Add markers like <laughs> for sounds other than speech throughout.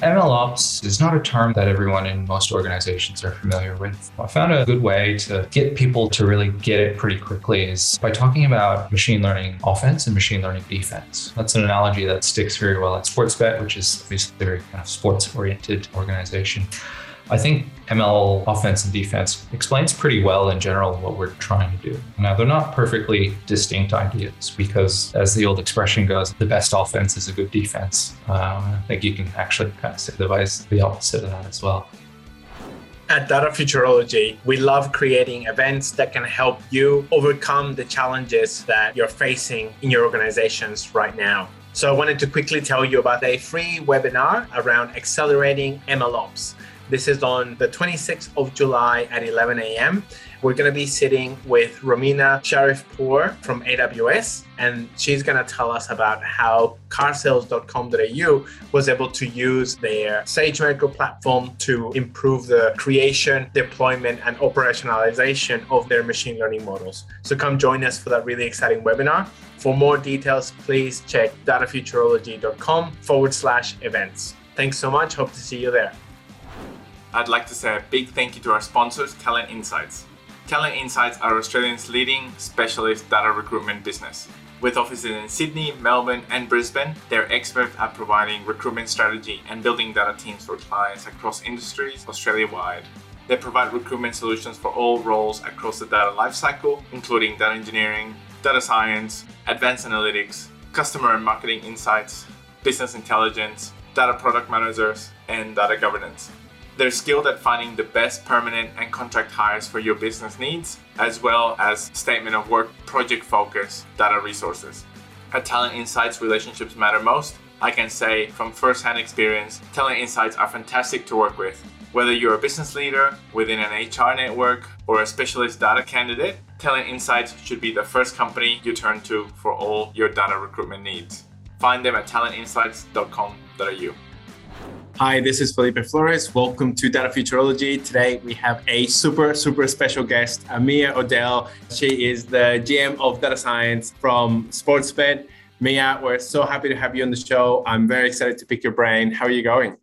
ML ops is not a term that everyone in most organizations are familiar with. I found a good way to get people to really get it pretty quickly is by talking about machine learning offense and machine learning defense. That's an analogy that sticks very well at Sportsbet, which is obviously a very kind of sports oriented organization. I think ML offense and defense explains pretty well in general what we're trying to do. Now, they're not perfectly distinct ideas because, as the old expression goes, the best offense is a good defense. Uh, I think you can actually kind of say the, vice, the opposite of that as well. At Data Futurology, we love creating events that can help you overcome the challenges that you're facing in your organizations right now. So I wanted to quickly tell you about a free webinar around accelerating MLOps. This is on the 26th of July at 11 a.m. We're going to be sitting with Romina Sharifpour from AWS, and she's going to tell us about how carsales.com.au was able to use their SageMaker platform to improve the creation, deployment, and operationalization of their machine learning models. So come join us for that really exciting webinar. For more details, please check datafuturology.com forward slash events. Thanks so much. Hope to see you there. I'd like to say a big thank you to our sponsors, Talent Insights. Talent Insights are Australia's leading specialist data recruitment business. With offices in Sydney, Melbourne, and Brisbane, they're experts at providing recruitment strategy and building data teams for clients across industries Australia wide. They provide recruitment solutions for all roles across the data lifecycle, including data engineering, data science, advanced analytics, customer and marketing insights, business intelligence, data product managers, and data governance. They're skilled at finding the best permanent and contract hires for your business needs, as well as statement of work, project focus, data resources. At Talent Insights, relationships matter most. I can say from first-hand experience, Talent Insights are fantastic to work with. Whether you're a business leader within an HR network or a specialist data candidate, Talent Insights should be the first company you turn to for all your data recruitment needs. Find them at talentinsights.com.au. Hi, this is Felipe Flores. Welcome to Data Futurology. Today we have a super, super special guest, Mia Odell. She is the GM of Data Science from Sportsbet. Mia, we're so happy to have you on the show. I'm very excited to pick your brain. How are you going?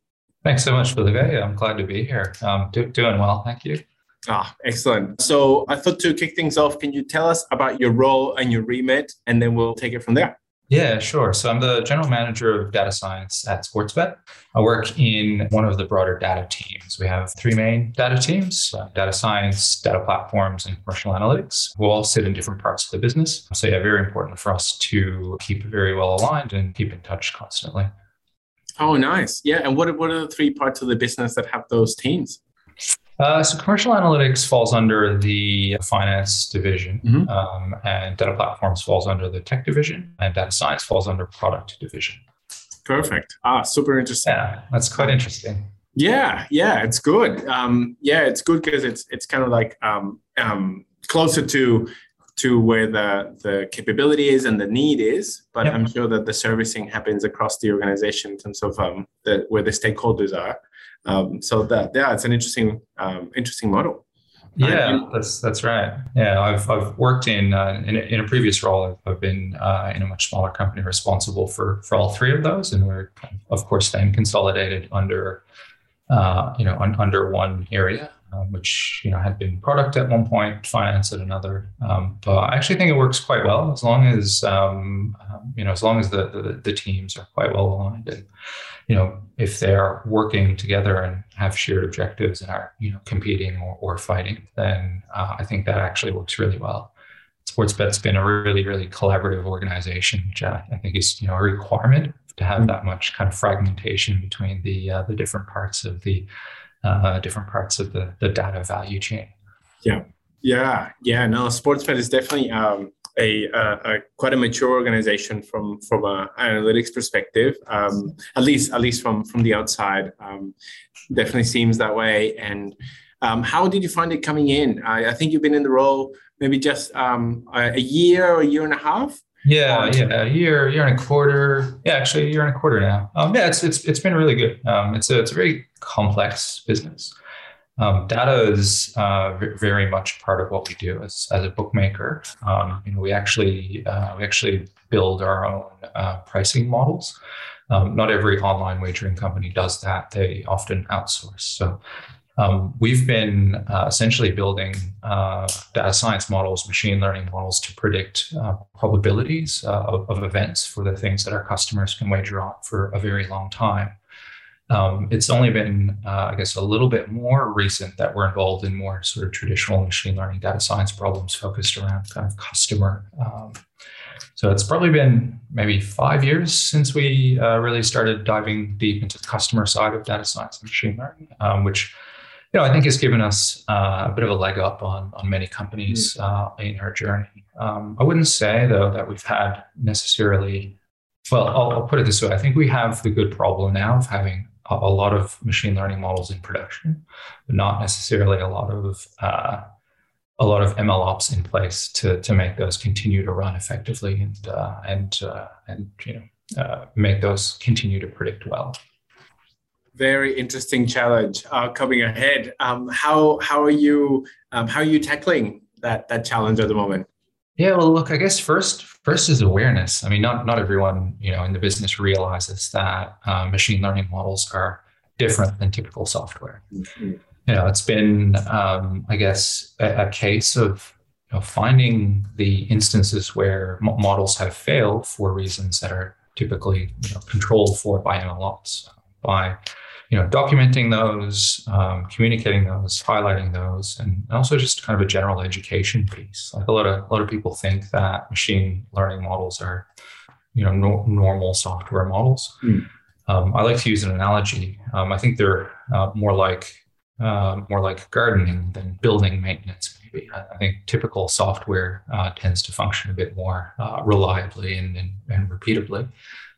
Thanks so much, Felipe. I'm glad to be here. Um, do, doing well, thank you. Ah, excellent. So I thought to kick things off, can you tell us about your role and your remit, and then we'll take it from there? Yeah, sure. So I'm the general manager of data science at Sportsbet. I work in one of the broader data teams. We have three main data teams uh, data science, data platforms, and commercial analytics, who all sit in different parts of the business. So, yeah, very important for us to keep very well aligned and keep in touch constantly. Oh, nice. Yeah. And what, what are the three parts of the business that have those teams? Uh, so commercial analytics falls under the finance division, mm-hmm. um, and data platforms falls under the tech division, and data science falls under product division. Perfect. Ah, super interesting. Yeah, that's quite interesting. Yeah, yeah, it's good. Um, yeah, it's good because it's it's kind of like um, um, closer to to where the the capability is and the need is. But yep. I'm sure that the servicing happens across the organization in terms of um, the, where the stakeholders are. Um, so that yeah, it's an interesting um, interesting model. Yeah, that's that's right. Yeah, I've I've worked in uh, in, a, in, a, previous role. I've, I've been uh, in a much smaller company responsible for for all three of those, and we're of course then consolidated under uh, you know un, under one area, um, which you know had been product at one point, finance at another. Um, but I actually think it works quite well as long as um, um you know as long as the, the, the teams are quite well aligned and you know, if they're working together and have shared objectives and are, you know, competing or, or fighting, then uh, I think that actually works really well. Sportsbet's been a really, really collaborative organization, which I think is, you know, a requirement to have mm-hmm. that much kind of fragmentation between the uh, the different parts of the uh, different parts of the the data value chain. Yeah, yeah, yeah. No, Sportsbet is definitely um, a, a, a, quite a mature organization from from an analytics perspective. Um, at least at least from from the outside, um, definitely seems that way. And um, how did you find it coming in? I, I, think you've been in the role maybe just um, a, year or a year and a half. Yeah, um, yeah, a year, year and a quarter. Yeah, actually, a year and a quarter now. Um, yeah, it's it's it's been really good. it's a it's a very complex business. Um, data is uh, very much part of what we do as, as a bookmaker. Um, you know, we actually uh, we actually build our own uh, pricing models. Um, not every online wagering company does that. They often outsource. So um, we've been uh, essentially building uh, data science models, machine learning models to predict uh, probabilities of, of, events for the things that our customers can wager on for a very long time. Um, it's only been, uh, I guess, a little bit more recent that we're involved in more sort of traditional machine learning data science problems focused around kind of customer. Um, so it's probably been maybe five years since we uh, really started diving deep into the customer side of data science and machine learning, um, which you know, I think has given us uh, a bit of a leg up on on many companies mm. uh, in our journey. Um, I wouldn't say though that we've had necessarily. Well, I'll, I'll, put it this way: I think we have the good problem now of having a, lot of machine learning models in production, but not necessarily a lot of uh, a lot of ML ops in place to to make those continue to run effectively and uh, and uh, and you know uh, make those continue to predict well very interesting challenge uh, coming ahead. Um, how how are you um, how are you tackling that that challenge at the moment? Yeah, well, look, I guess first first is awareness. I mean, not not everyone you know in the business realizes that uh, machine learning models are different than typical software. Mm-hmm. You know, it's been um, I guess a, a case of you know, finding the instances where models have failed for reasons that are typically you know, controlled for by MLOps by you know, documenting those, um, communicating those, highlighting those, and also just kind of a general education piece. Like a lot of a lot of people think that machine learning models are, you know, no, normal software models. Mm. Um, I like to use an analogy. Um, I think they're uh, more like uh, more like gardening than building maintenance. Maybe I, think typical software uh, tends to function a bit more uh, reliably and, and, and repeatably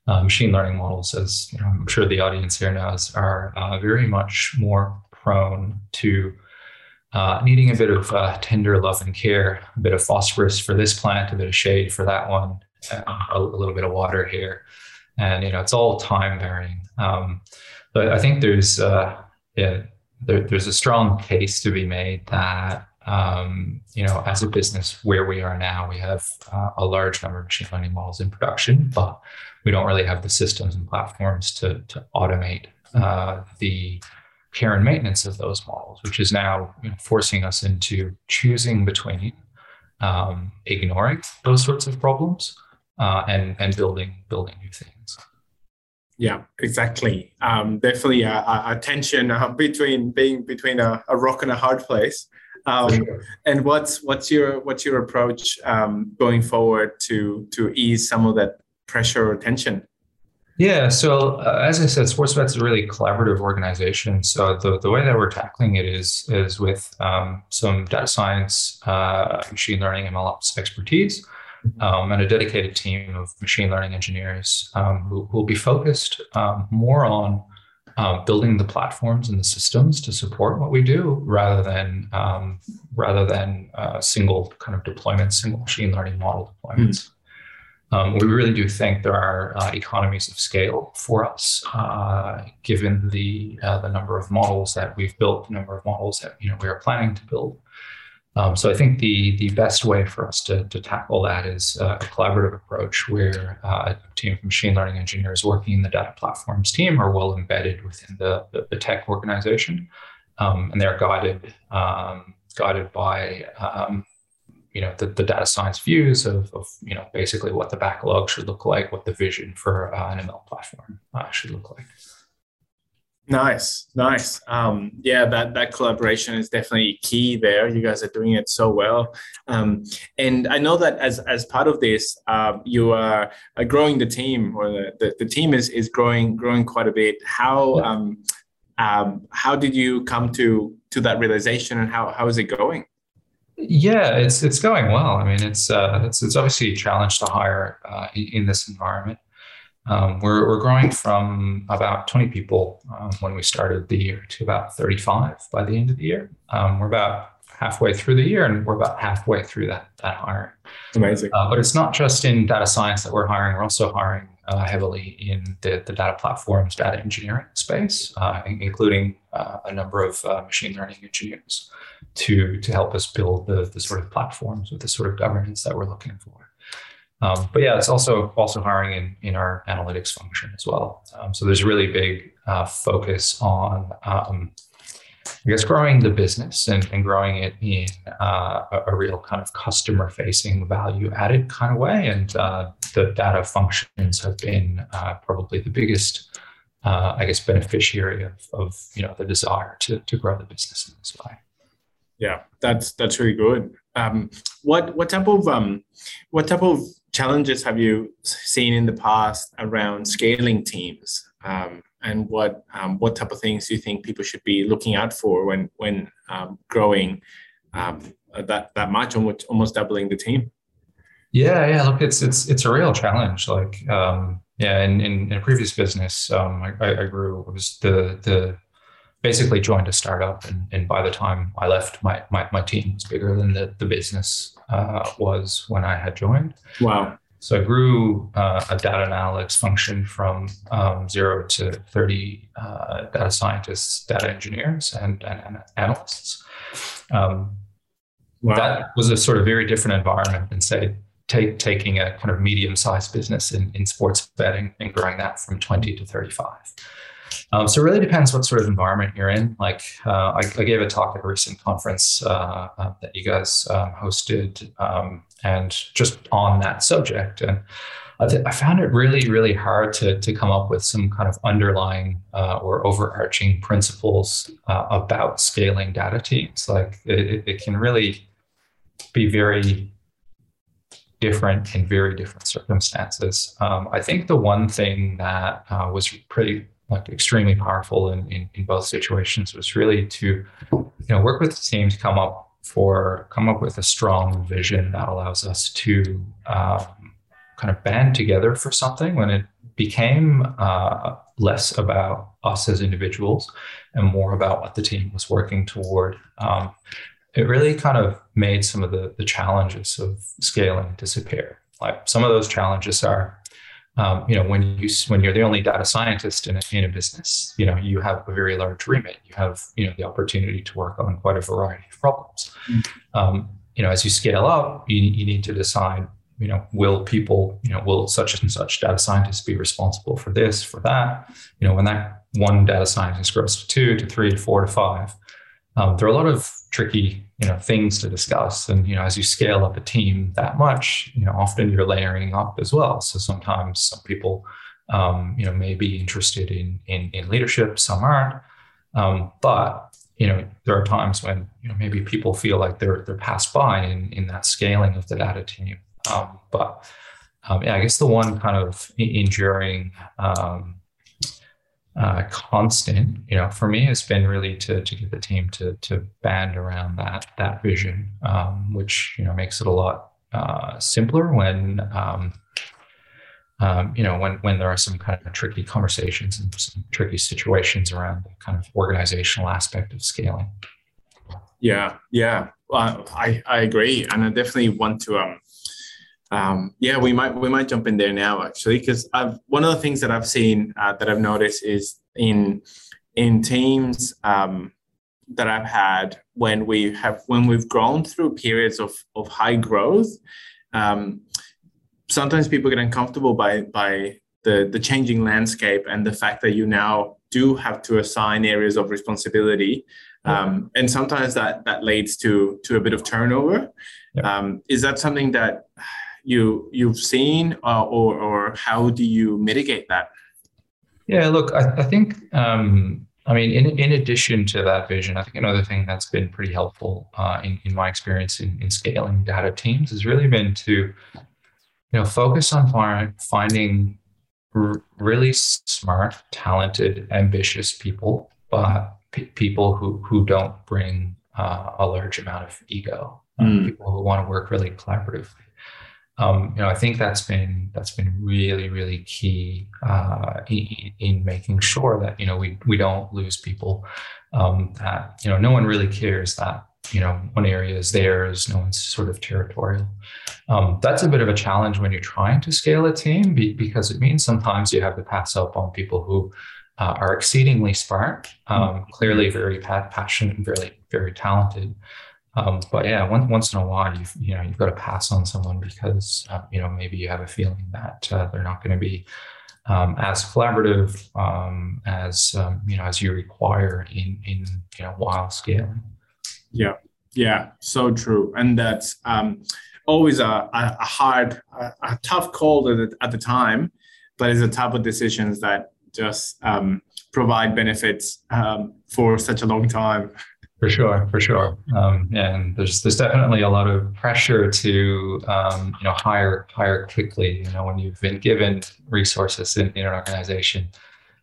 uh, machine learning models, as you know, I'm sure the audience here knows, are uh, very much more prone to uh, needing a bit of uh, tender love and care, a bit of phosphorus for this plant, a bit of shade for that one, a, little bit of water here, and you know it's all time varying. Um, but I think there's uh, yeah, there, there's a strong case to be made that um, you know, as a business where we are now, we have uh, a large number of machine learning models in production, but we don't really have the systems and platforms to, to automate uh, the care and maintenance of those models, which is now you know, forcing us into choosing between um, ignoring those sorts of problems uh, and and building building new things. Yeah, exactly. Um, definitely a, a tension uh, between being between a, a rock and a hard place. Um, sure. And what's what's your what's your approach um, going forward to to ease some of that pressure or tension? Yeah, so uh, as I said, Sportsbet is a really collaborative organization. So the, the way that we're tackling it is is with um, some data science, uh, machine learning, MLOps expertise, um, and a dedicated team of machine learning engineers um, who will be focused um, more on uh, building the platforms and the systems to support what we do rather than um, rather than uh, single kind of deployments, single machine learning model deployments. Mm. Um, we really do think there are uh, economies of scale for us, uh, given the uh, the number of models that we've built, the number of models that you know we are planning to build. Um, so I think the the best way for us to, to tackle that is uh, a collaborative approach where uh, a team of machine learning engineers working in the data platforms team are well embedded within the, the, the tech organization, um, and they're guided um, guided by um, you know the, the data science views of, of you know basically what the backlog should look like, what the vision for uh, an ML platform uh, should look like. Nice, nice. Um, yeah, that that collaboration is definitely key there. You guys are doing it so well, um, and I know that as as part of this, uh, you are, growing the team, or the, the, the, team is is growing growing quite a bit. How um, um, how did you come to to that realization, and how how is it going? Yeah, it's it's going well. I mean, it's uh, it's it's obviously a challenge to hire uh, in, in this environment. Um, we're, we're growing from about 20 people um, when we started the year to about 35 by the end of the year. Um, we're about halfway through the year and we're about halfway through that, that hiring. Amazing. Uh, but it's not just in data science that we're hiring, we're also hiring uh, heavily in the, the data platforms, data engineering space, uh, including uh, a number of uh, machine learning engineers to, to help us build the, the sort of platforms with the sort of governance that we're looking for. Um, but yeah, it's also also hiring in in our analytics function as well. Um, so there's a really big uh, focus on um, I guess growing the business and, and growing it in uh, a, a, real kind of customer facing value added kind of way. And uh, the data functions have been uh, probably the biggest, uh, I guess, beneficiary of, of, you know the desire to, to grow the business in this way. Yeah, that's that's really good. Um, what what type of um, what type of challenges have you seen in the past around scaling teams? Um, and what um, what type of things do you think people should be looking out for when when um, growing um, that that much, almost almost doubling the team? Yeah, yeah. Look, it's it's it's a real challenge. Like, um, yeah, in, in, in a previous business, um, I, I grew. It was the the basically joined a startup, and, and by the time I left, my my, my team was bigger than the the business uh, was when I had joined. Wow. So I grew uh, a data analytics function from um, zero to 30 uh, data scientists, data engineers, and, and, and analysts. Um, wow. That was a sort of very different environment than, say, take, taking a kind of medium sized business in, in sports betting and growing that from 20 to 35. Um, so it really depends what sort of environment you're in. Like uh, I, I, gave a talk at a recent conference uh, uh, that you guys um, hosted, um, and just on that subject. And I, th- I, found it really, really hard to to come up with some kind of underlying uh, or overarching principles uh, about scaling data teams. Like it, it can really be very different in very different circumstances. Um, I think the one thing that uh, was pretty like extremely powerful in, in, in both situations. Was really to you know work with the team to come up for come up with a strong vision that allows us to um, kind of band together for something when it became uh, less about us as individuals and more about what the team was working toward. Um, it really kind of made some of the, the challenges of scaling disappear. Like some of those challenges are um, you know, when you when you're the only data scientist in a, in a business, you know, you have a very large remit. You have you know the opportunity to work on quite a variety of problems. Mm-hmm. Um, you know, as you scale up, you, you need to decide, you know, will people, you know, will such and such data scientists be responsible for this, for that? You know, when that one data scientist grows to two, to three, to four, to five, um, there are a lot of tricky you know things to discuss. And you know as you scale up a team that much you know often you're layering up as well. So sometimes some people um, you know may be interested in in, in leadership some aren't. Um, but you know there are times when you know maybe people feel like they're they're passed by in in that scaling of the data team. Um, but um, yeah i guess the one kind of enduring um, uh, constant, you know, for me has been really to to get the team to to band around that that vision, um, which you know makes it a lot uh, simpler when um, um, you know when when there are some kind of tricky conversations and some tricky situations around the kind of organizational aspect of scaling. Yeah, yeah, I I agree, and I definitely want to um um, yeah, we might we might jump in there now actually because I've one of the things that I've seen uh, that I've noticed is in in teams um, that I've had when we have when we've grown through periods of of high growth. Um, sometimes people get uncomfortable by by the the changing landscape and the fact that you now do have to assign areas of responsibility um, and sometimes that that leads to to a bit of turnover um, is that something that you you've seen, uh, or or how do you mitigate that? Yeah, look, I, I think um, I mean, in, in addition to that vision, I think another thing that's been pretty helpful uh, in, in my experience in, in scaling data teams has really been to, you know, focus on find, finding r- really smart, talented, ambitious people, but p- people who who don't bring uh, a large amount of ego, mm. people who want to work really collaboratively um, you know, I think that's been that's been really really key uh, in, in, making sure that you know we we don't lose people. Um, that you know, no one really cares that you know one area is theirs, no one's sort of territorial. Um, that's a bit of a challenge when you're trying to scale a team be, because it means sometimes you have to pass up on people who uh, are exceedingly smart, um, clearly very passionate and very very talented Um, but yeah, once once in a while, you you know you've got to pass on someone because uh, you know maybe you have a feeling that uh, they're not going to be um, as collaborative um, as um, you know as you require in in you know while scaling. Yeah, yeah, so true, and that's um, always a, a hard, a, a, tough call at the, at the time, but it's a type of decisions that just um, provide benefits for such a long time. For sure, for sure. Um, and there's there's definitely a lot of pressure to um, you know hire hire quickly. You know, when you've been given resources in, in an organization,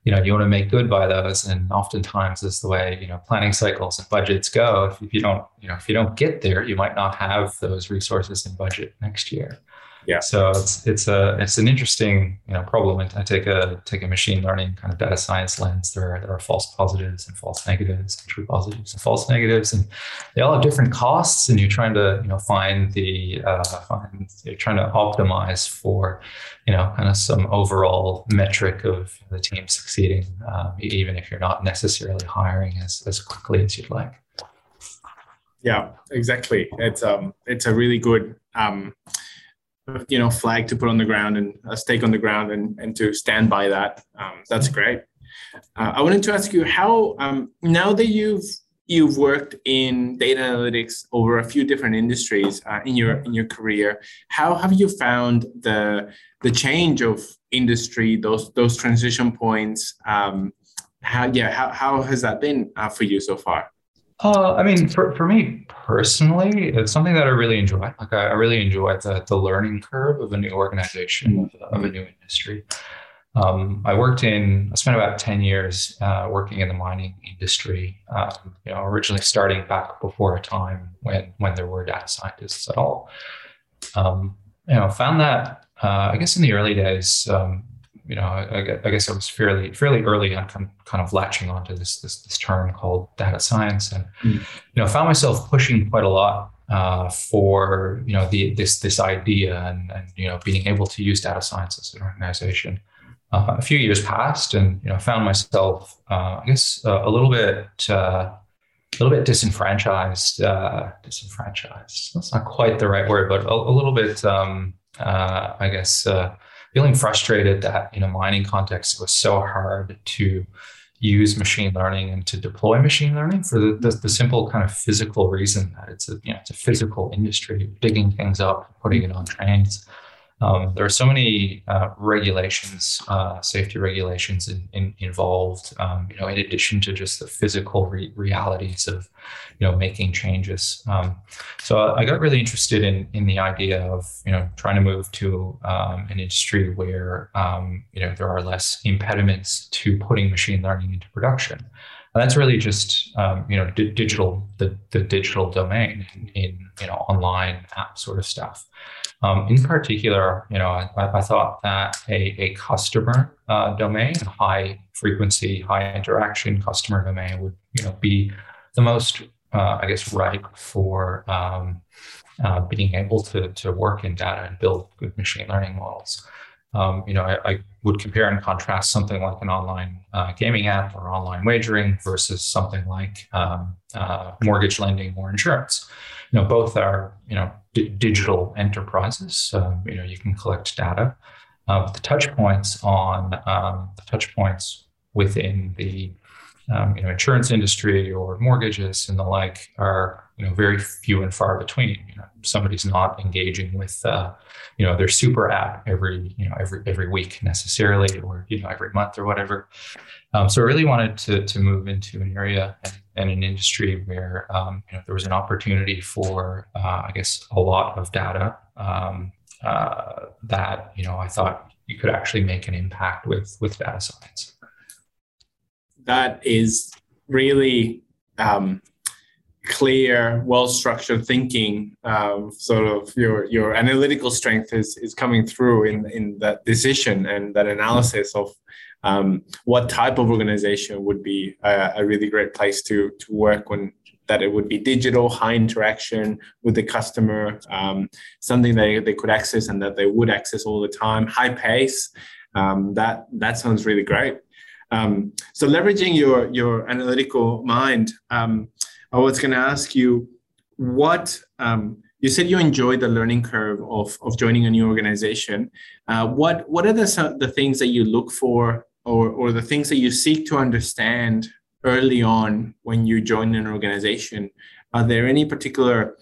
you know you want to make good by those. And oftentimes, is the way you know planning cycles and budgets go. If, if you don't you know if you don't get there, you might not have those resources in budget next year. Yeah. So it's it's a it's an interesting you know problem. And I take a take a machine learning kind of data science lens. There are, there are false positives and false negatives, and true positives and false negatives, and they all have different costs. And you're trying to you know find the uh, find you're trying to optimize for you know kind of some overall metric of the team succeeding, um, even if you're not necessarily hiring as as quickly as you'd like. Yeah, exactly. It's um it's a really good um you know flag to put on the ground and a stake on the ground and, and to stand by that. Um, that's great. Uh, i wanted to ask you how um, now that you've you've worked in data analytics over a few different industries uh, in your in your career how have you found the the change of industry those those transition points? Um, how yeah how, how has that been uh, for you so far uh, I mean, for, for me personally, it's something that I really enjoy. Like I, I really enjoy the, the learning curve of a new organization, of, of a new industry. Um, I worked in, I spent about 10 years uh, working in the mining industry, um, you know, originally starting back before a time when, when there were data scientists at all. Um, you know, found that, uh, I guess in the early days, um, you know, I, I, guess I was fairly fairly early on kind of latching onto this this, this term called data science, and mm. you know, found myself pushing quite a lot uh, for you know the this this idea and, and you know being able to use data science as an organization. Uh, a few years passed, and you know, found myself, uh, I guess, uh, a little bit uh, a little bit disenfranchised. Uh, disenfranchised. That's not quite the right word, but a, a little bit, um, I guess feeling frustrated that in a mining context, it was so hard to use machine learning and to deploy machine learning for the, the, the, simple kind of physical reason that it's a you know it's a physical industry, digging things up, putting it on trains. Um, there are so many uh, regulations, uh, safety regulations in, in, involved. Um, you know, in addition to just the physical re- realities of, you know, making changes. Um, so I got really interested in in the idea of you know trying to move to um, an industry where um, you know there are less impediments to putting machine learning into production. And that's really just um, you know d- digital the, the digital domain in, you know online app sort of stuff. Um, in particular, you know, I, I thought that a, a customer uh, domain, high frequency, high interaction customer domain would, you know, be the most, uh, I guess, ripe for um, uh, being able to, to work in data and build good machine learning models. Um, you know, I, I, would compare and contrast something like an online uh, gaming app or online wagering versus something like um, uh, mortgage lending or insurance. You know, both are you know d- digital enterprises. Um, you know, you can collect data. Uh, the touch points on um, the touch points within the um, you know insurance industry or mortgages and the like are you know very few and far between. You know, somebody's not engaging with uh, you know their super app every you know every every week necessarily or you know every month or whatever. Um, so I really wanted to to move into an area and, and an industry where um, you know there was an opportunity for uh, I guess a lot of data um, uh, that you know I thought you could actually make an impact with with data science. That is really um, clear, well-structured thinking, um, sort of your your analytical strength is is coming through in in that decision and that analysis of um, what type of organization would be a, a, really great place to to work when that it would be digital, high interaction with the customer, um, something that they could access and that they would access all the time, high pace. Um, that that sounds really great. Um, so leveraging your your analytical mind, um, I was going to ask you, what um, you said you enjoy the learning curve of, of joining a new organization. Uh, what what are the, the things that you look for or, or the things that you seek to understand early on when you join an organization? Are there any particular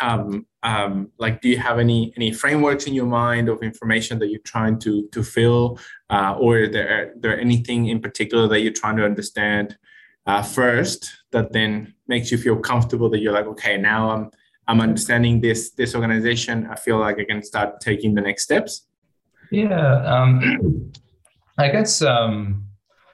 um, um, like do you have any any frameworks in your mind of information that you're trying to to fill uh, or there there anything in particular that you're trying to understand uh, first that then makes you feel comfortable that you're like okay now i'm i'm understanding this this organization. I feel like i can start taking the next steps. Yeah um, <clears throat> i guess um,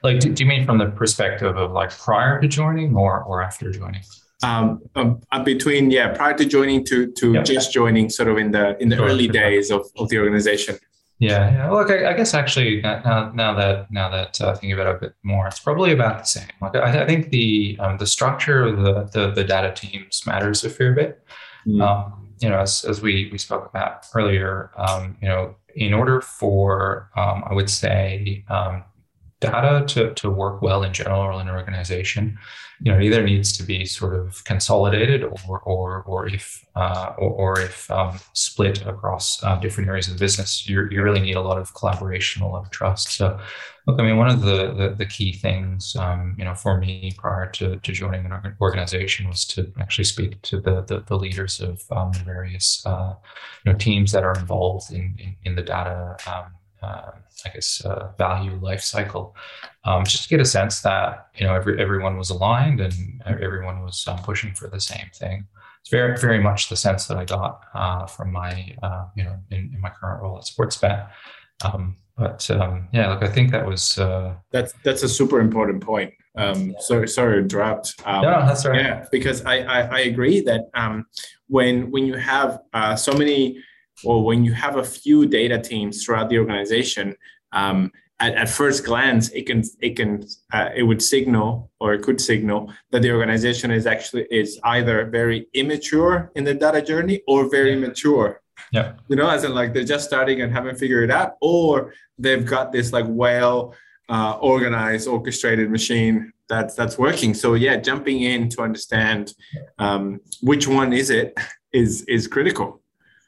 like do, do you mean from the perspective of like prior to joining or or after joining? Um, um, uh, between yeah prior to joining to to yeah. just joining sort of in the in the sure, early days of, of the organization yeah, yeah. Look, I, I guess actually now, now that now that uh, thinking about it a bit more, it's probably about the same. Like I, I think the um, the structure of the, the, the data teams matters a fair bit. Mm. Um, you know, as as we we spoke about earlier, um, you know, in order for um, I would say um, data to to work well in general in an organization, you know, it either needs to be sort of consolidated or or or if uh, or, or, if um, split across uh, different areas of the business, you you really need a lot of collaboration, a lot of trust. So, look, I mean, one of the the, the key things, um, you know, for me prior to, to joining an organization was to actually speak to the the, the leaders of um, the various uh, you know teams that are involved in in, in the data. Um, uh, I guess uh, value life cycle, um, just to get a sense that you know every, everyone was aligned and everyone was um, pushing for the same thing. It's very very much the sense that I got uh, from my uh, you know in, in, my current role at Sportsbet. Um, but um, yeah, look, I think that was uh, that's that's a super important point. Um. Sorry, sorry, dropped. Um, no, that's right. Yeah, because I I, I agree that um, when when you have uh, so many or when you have a few data teams throughout the organization, um, at, at, first glance, it can it can uh, it would signal or it could signal that the organization is actually is either very immature in the data journey or very mature. Yeah, you know, as in like they're just starting and haven't figured it out, or they've got this like well uh, organized, orchestrated machine that's that's working. So yeah, jumping in to understand um, which one is it is is critical.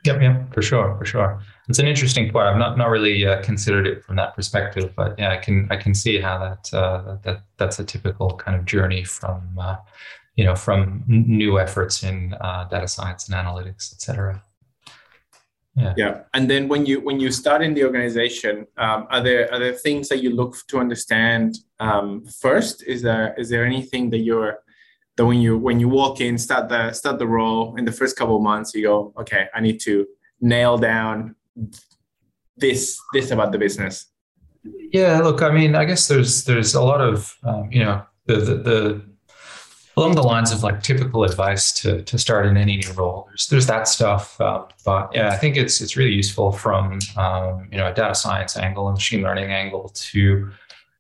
Yep, yep, for sure, for sure. It's an interesting point. I've not not really uh, considered it from that perspective, but yeah, I can I can see how that uh, that that's a typical kind of journey from uh, you know from new efforts in uh, data science and analytics, et cetera. Yeah. yeah, and then when you when you start in the organization, um, are there are there things that you look to understand um, first? Is there is there anything that you're that when you when you walk in, start the start the role in the first couple of months, you go, okay, I need to nail down this this about the business. Yeah, look, I mean, I guess there's there's a lot of um, you know the, the the along the lines of like typical advice to to start in any new role. There's there's that stuff, uh, but yeah, I think it's it's really useful from um, you know a data science angle and machine learning angle to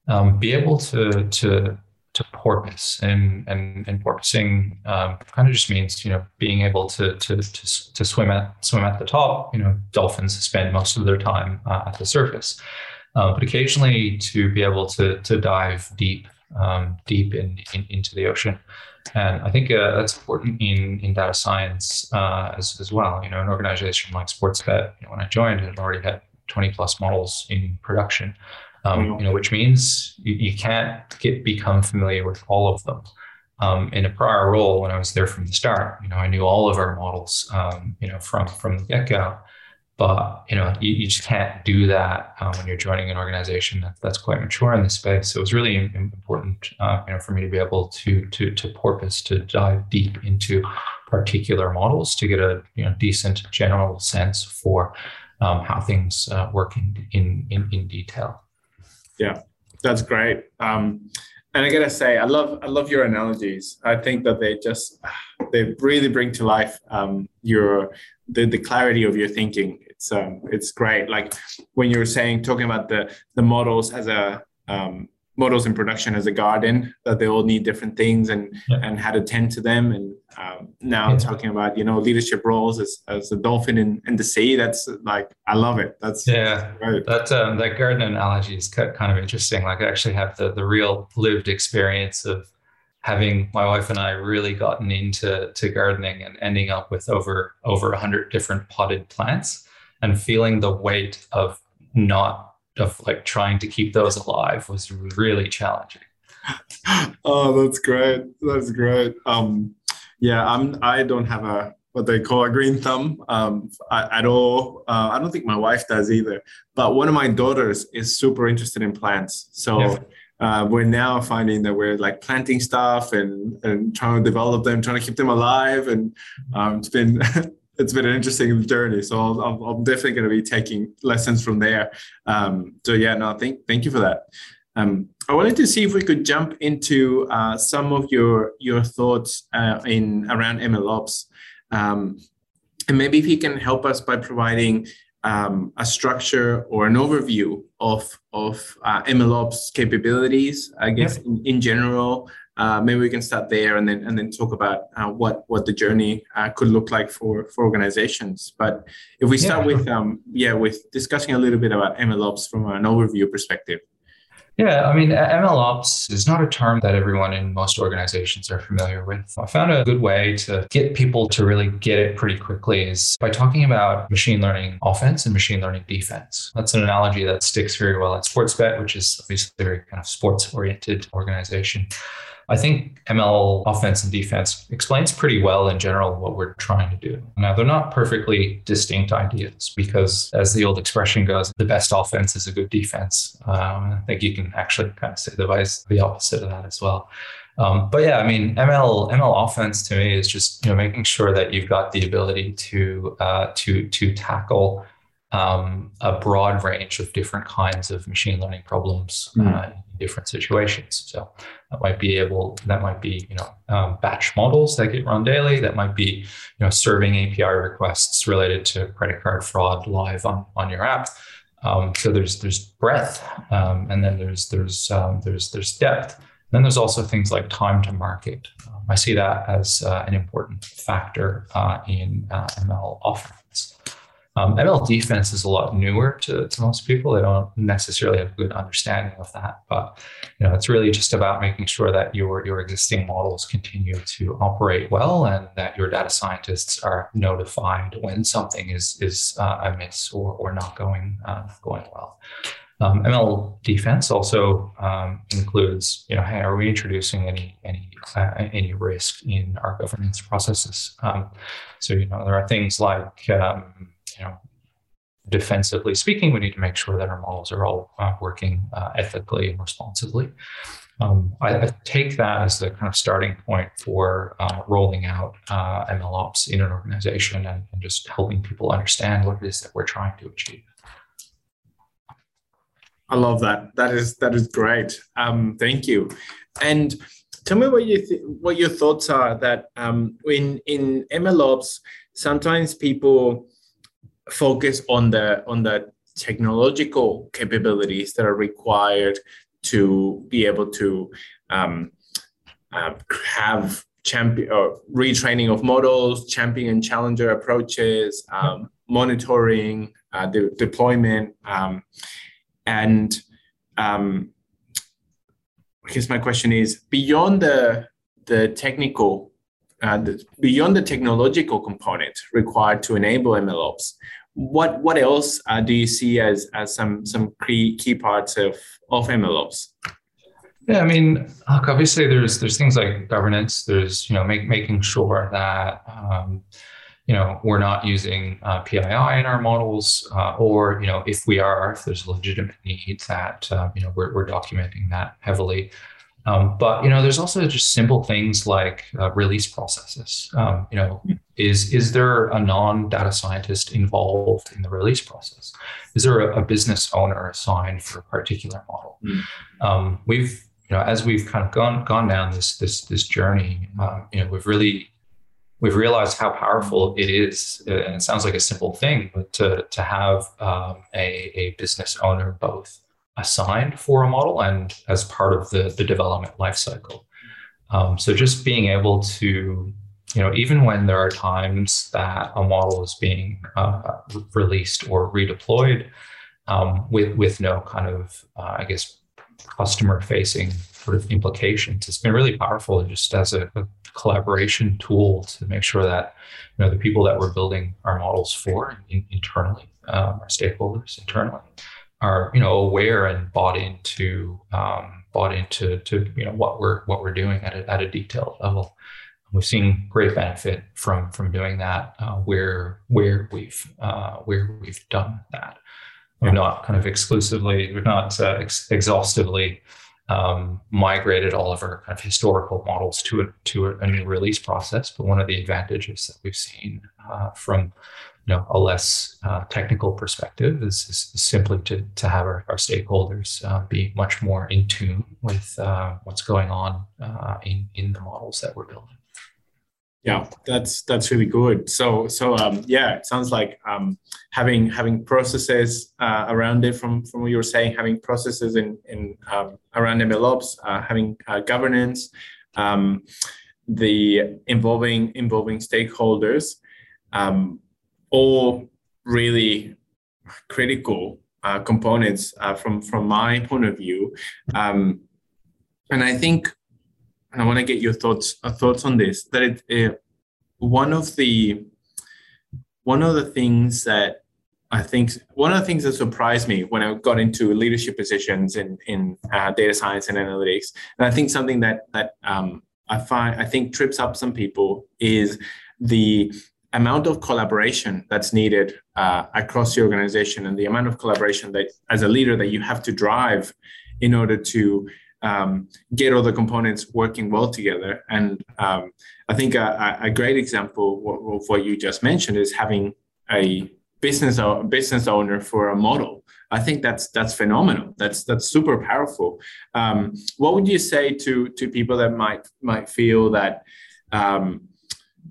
um, be able to to to porpoise. And and and porpoising um, kind of just means you know being able to to to, to swim at swim at the top you know dolphins spend most of their time uh, at the surface. Uh, but occasionally to be able to to dive deep um, deep in, in, into the ocean. And I think uh, that's important in in data science uh, as as well. You know an organization like Sportsbet you know, when I joined it already had 20 plus models in production um, mm-hmm. you know, which means you, you, can't get become familiar with all of them. Um, in a prior role, when I was there from the start, you know, I knew all of our models, um, you know, from from the get go. But you know, you, you just can't do that uh, when you're joining an organization that, that's quite mature in this space. So it was really important, uh, you know, for me to be able to to to porpoise to dive deep into particular models to get a you know decent general sense for um, how things uh, work in, in in in detail. Yeah, that's great. Um, and I gotta say, I love I love your analogies. I think that they just they really bring to life um, your the, the clarity of your thinking. It's um, it's great. Like when you were saying talking about the the models as a um, models in production as a garden that they all need different things and yeah. and how to tend to them and um, now yeah. talking about you know leadership roles as, as a dolphin in, in the sea that's like i love it that's yeah right. that um, that garden analogy is kind of interesting like i actually have the the real lived experience of having my wife and I really gotten into to gardening and ending up with over over 100 different potted plants and feeling the weight of not of like trying to keep those alive was really challenging. oh, that's great. That's great. Um, yeah, I'm. I don't have a what they call a green thumb um, at all. Uh, I don't think my wife does either. But one of my daughters is super interested in plants, so. Yeah. Uh, we're now finding that we're like planting stuff and, and trying to develop them, trying to keep them alive, and um, it's been <laughs> it's been an interesting journey. So i am definitely going to be taking lessons from there. Um, so yeah, no, thank thank you for that. Um, I wanted to see if we could jump into uh, some of your your thoughts uh, in around MLOps, um, and maybe if you can help us by providing um, a structure or an overview of of uh, MLOps capabilities. I guess in, in, general, uh, maybe we can start there and then and then talk about uh, what what the journey uh, could look like for for organizations. But if we start yeah. with um, yeah with discussing a little bit about MLOps from an overview perspective. Yeah, I mean, MLOps is not a term that everyone in most organizations are familiar with. I found a good way to get people to really get it pretty quickly is by talking about machine learning offense and machine learning defense. That's an analogy that sticks very well at Sportsbet, which is obviously a very kind of sports oriented organization. I think ML offense and defense explains pretty well in general what we're trying to do. Now, they're not perfectly distinct ideas because, as the old expression goes, the best offense is a good defense. Um, I think you can actually kind of say the, vice, the opposite of that as well. Um, but yeah, I mean, ML ML offense to me is just you know making sure that you've got the ability to uh, to to tackle um, a broad range of different kinds of machine learning problems mm. uh, different situations. So that might be able, that might be, you know, um, batch models that get run daily. That might be, you know, serving API requests related to credit card fraud live on, on your app. Um, so there's there's breadth, um, and then there's there's um, there's there's depth. Then there's also things like time to market. Um, I see that as uh, an important factor uh, in uh, ML offense. Um, ML defense is a lot newer to, to most people. They don't necessarily have a good understanding of that, but you know, it's really just about making sure that your your existing models continue to operate well, and that your data scientists are notified when something is is uh, amiss or or not going uh, going well. Um, ML defense also um, includes, you know, hey, are we introducing any any uh, any risk in our governance processes? Um, so you know, there are things like um, you know, defensively speaking, we need to make sure that our models are all uh, working uh, ethically and responsibly. Um, I, I, take that as the kind of starting point for uh, rolling out uh, MLOps in an organization and, and, just helping people understand what it is that we're trying to achieve. I love that. That is that is great. Um, thank you. And tell me what you th- what your thoughts are that um, in in MLOps sometimes people focus on the on the technological capabilities that are required to be able to um, uh, have champion or retraining of models, champion and challenger approaches, um, monitoring, uh, de- deployment, um, and um, I guess my question is beyond the the technical, uh, the, beyond the technological component required to enable MLOps, what what else uh, do you see as as some some key key parts of of MLOps? Yeah, I mean, obviously there's there's things like governance. There's you know make, making sure that um, you know we're not using uh, PII in our models, uh, or you know if we are, if there's a legitimate need, that uh, you know we're, we're documenting that heavily. Um, but you know, there's also just simple things like uh, release processes. Um, you know, is is there a non-data scientist involved in the release process? Is there a, a business owner assigned for a particular model? Mm. Um, we've you know, as we've kind of gone gone down this this this journey, um, you know, we've really we've realized how powerful it is, and it sounds like a simple thing, but to to have um, a a business owner both assigned for a model and as part of the, the development lifecycle. Um, so just being able to, you know, even when there are times that a model is being uh, released or redeployed um, with with no kind of, uh, I guess, customer facing sort of implications. It's been really powerful just as a, a, collaboration tool to make sure that you know the people that we're building our models for in, internally, um, our stakeholders internally, are you know aware and bought into um, bought into to you know what we're what we're doing at a, at a detailed level. We've seen great benefit from from doing that uh, where where we've uh, where we've done that. We've not kind of exclusively, we've not uh, ex- exhaustively um, migrated all of our kind of historical models to a, to a, new release process. But one of the advantages that we've seen uh, from you know a less uh, technical perspective is, is, simply to to have our, our stakeholders uh, be much more in tune with uh, what's going on uh, in in the models that we're building. Yeah, that's that's really good. So so um, yeah, it sounds like um, having having processes uh, around it from from what you were saying, having processes in in um, around MLOps, uh, having uh, governance, um, the involving involving stakeholders, um, all really critical uh, components uh, from from my point of view. Um, and I think I want to get your thoughts uh, thoughts on this. That it, uh, one of the one of the things that I think one of the things that surprised me when I got into leadership positions in in uh, data science and analytics, and I think something that that um, I find I think trips up some people is the amount of collaboration that's needed uh, across the organization and the amount of collaboration that as a leader that you have to drive in order to um, get all the components working well together. And um, I think a, a, great example of what you just mentioned is having a business business owner for a model. I think that's that's phenomenal. That's that's super powerful. Um, what would you say to to people that might might feel that um,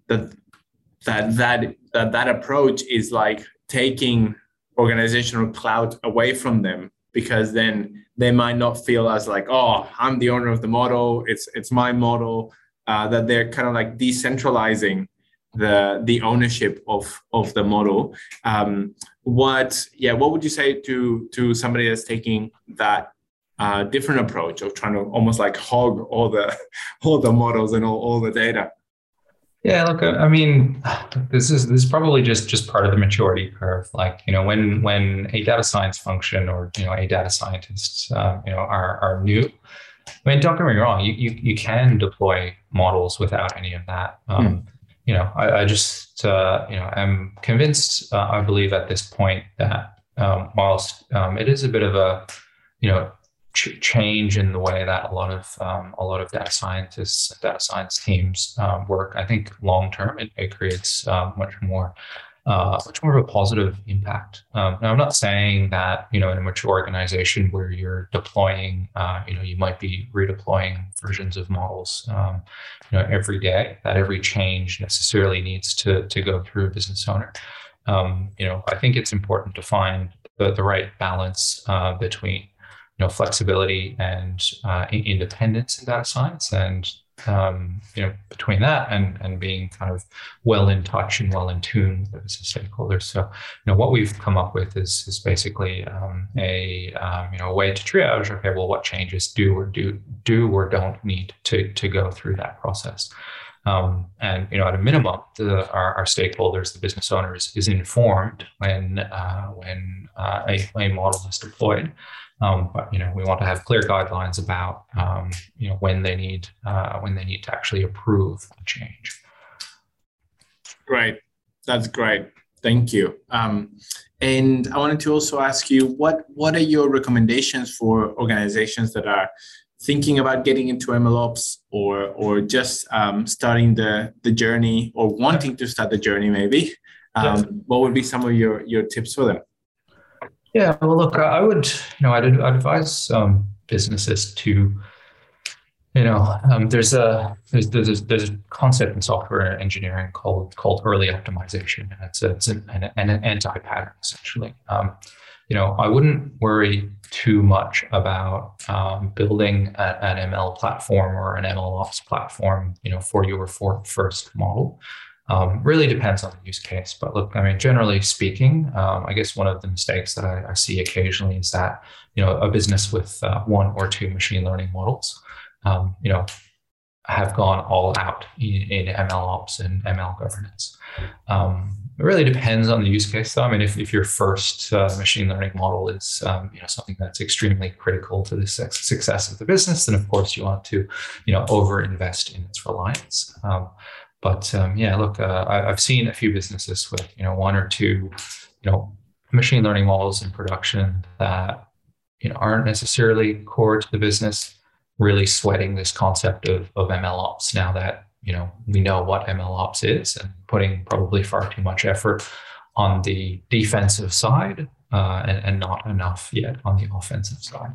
that that that that that approach is like taking organizational cloud away from them because then they might not feel as like, oh, I'm the owner of the model. It's it's my model. Uh, that they're kind of like decentralizing the the ownership of of the model. Um, what yeah, what would you say to to somebody that's taking that uh, different approach of trying to almost like hog all the <laughs> all the models and all, all the data? Yeah, look, I mean, this is this is probably just just part of the maturity curve. Like, you know, when when a data science function or you know a data scientist, uh, you know, are are new. I mean, don't get me wrong, you you, you can deploy models without any of that. Um, mm. You know, I, I just uh, you know I'm convinced. Uh, I believe at this point that um, whilst um, it is a bit of a you know ch- change in the way that a lot of um, a lot of data scientists, data science teams um, work. I think long term it, it, creates uh, much more. Uh, much more of a positive impact. Um, now, I'm not saying that you know in a mature organization where you're deploying, uh, you know, you might be redeploying versions of models, um, you know, every day. That every change necessarily needs to to go through a business owner. Um, you know, I think it's important to find the, the right balance uh, between you know flexibility and uh, independence in data science and um, you know between that and and being kind of well in touch and well in tune with the stakeholders so you know what we've come up with is is basically um, a um, you know a way to triage okay well what changes do or do do or don't need to to go through that process um, and you know, at a minimum, the, our, our, stakeholders, the business owners, is informed when uh, when uh, a, a model is deployed. Um, but you know, we want to have clear guidelines about um, you know when they need uh, when they need to actually approve the change. Great, that's great. Thank you. Um, and I wanted to also ask you what what are your recommendations for organizations that are thinking about getting into MLOps or or just um, starting the the journey or wanting to start the journey maybe? Um, what would be some of your your tips for them? Yeah, well, look, I would, you know, I'd, I'd advise um, businesses to, you know, um, there's a there's, there's there's a concept in software engineering called called early optimization, and it's a, it's an, an, an anti-pattern essentially. Um, you know, I wouldn't worry too much about um, building a, an ML platform or an ML ops platform, you know, for your for first model. Um, really depends on the use case. But look, I mean, generally speaking, um, I guess one of the mistakes that I, I, see occasionally is that you know a business with uh, one or two machine learning models, um, you know, have gone all out in, in ML ops and ML governance. Um, it really depends on the use case, though. I mean, if, if your first uh, machine learning model is um, you know something that's extremely critical to the success of the business, then of course you want to you know over invest in its reliance. But um, yeah, look, uh, I, have seen a few businesses with you know one or two you know machine learning models in production that you know aren't necessarily core to the business, really sweating this concept of of ML ops now that you know we know what ML ops is and putting probably far too much effort on the defensive side uh, and, and not enough yet on the offensive side.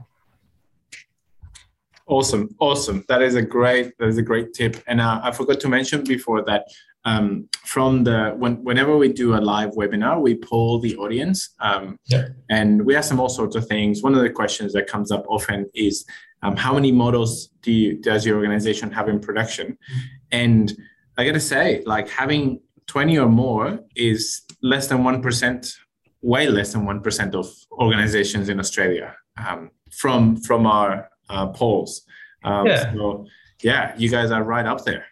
Awesome, awesome. That is a great that is a great tip. And uh, I forgot to mention before that um, from the when, whenever we do a live webinar, we poll the audience, um, yeah. and we ask them all sorts of things. One of the questions that comes up often is, um, how many models do you, does your organization have in production? And I got to say, like having 20 or more is less than 1%, way less than 1% of organizations in Australia um, from, from our uh, polls. Um, yeah. So, yeah, you guys are right up there.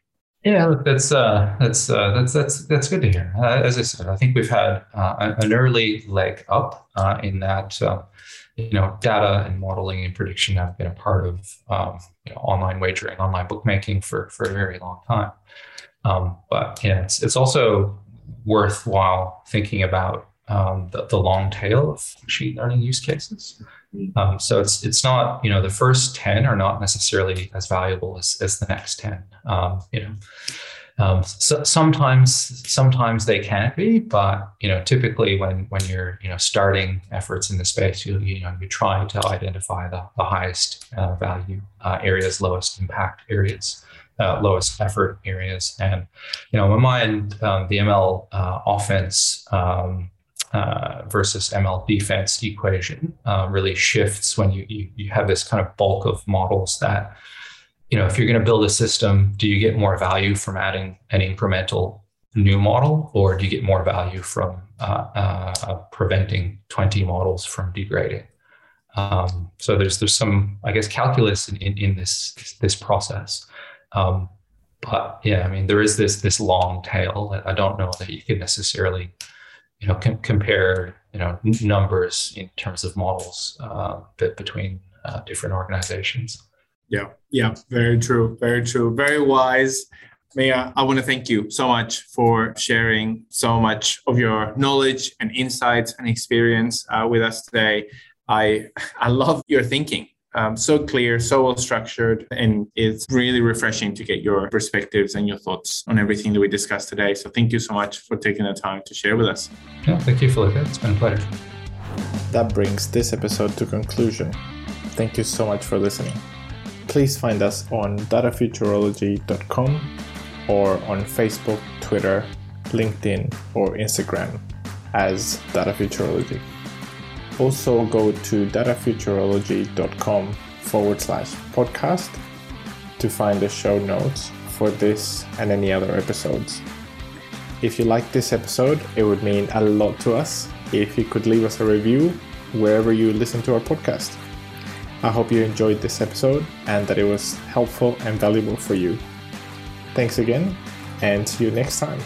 Yeah, look, that's uh, that's uh, that's that's that's good to hear. Uh, as I said, I think we've had uh, an early leg up uh, in that. Uh, you know, data and modeling and prediction have been a part of um, you know, online wagering, online bookmaking for for a very long time. Um, but yeah, it's it's also worthwhile thinking about um, the, the long tail of machine learning use cases. Um, so it's it's not you know the first ten are not necessarily as valuable as, as the next ten. Um, you know, um, so sometimes sometimes they can be, but you know typically when when you're you know starting efforts in the space, you you know you try to identify the, the highest uh, value uh, areas, lowest impact areas. Uh, lowest effort areas, and you know, in my mind, um, the ML uh, offense um, uh, versus ML defense equation uh, really shifts when you, you, you have this kind of bulk of models that you know if you're going to build a system do you get more value from adding an incremental new model or do you get more value from uh, uh preventing 20 models from degrading? Um, so there's there's some I guess calculus in, in, in this this process. Um, but yeah I mean there is this this long tail. I don't know that you can necessarily you know com- compare you know numbers in terms of models uh, between uh, different organizations. Yeah, yeah, very true, very true, very wise. Mia, I want to thank you so much for sharing so much of your knowledge and insights and experience uh, with us today. I <laughs> I love your thinking um, so clear, so well structured, and it's really refreshing to get your perspectives and your thoughts on everything that we discussed today. So thank you so much for taking the time to share with us. Yeah, thank you, Felipe. It's been a pleasure. That brings this episode to conclusion. Thank you so much for listening. Please find us on datafuturology.com or on Facebook, Twitter, LinkedIn, or Instagram as Data Futurology. Also, go to datafuturology.com forward slash podcast to find the show notes for this and any other episodes. If you like this episode, it would mean a lot to us if you could leave us a review wherever you listen to our podcast. I hope you enjoyed this episode and that it was helpful and valuable for you. Thanks again, and see you next time.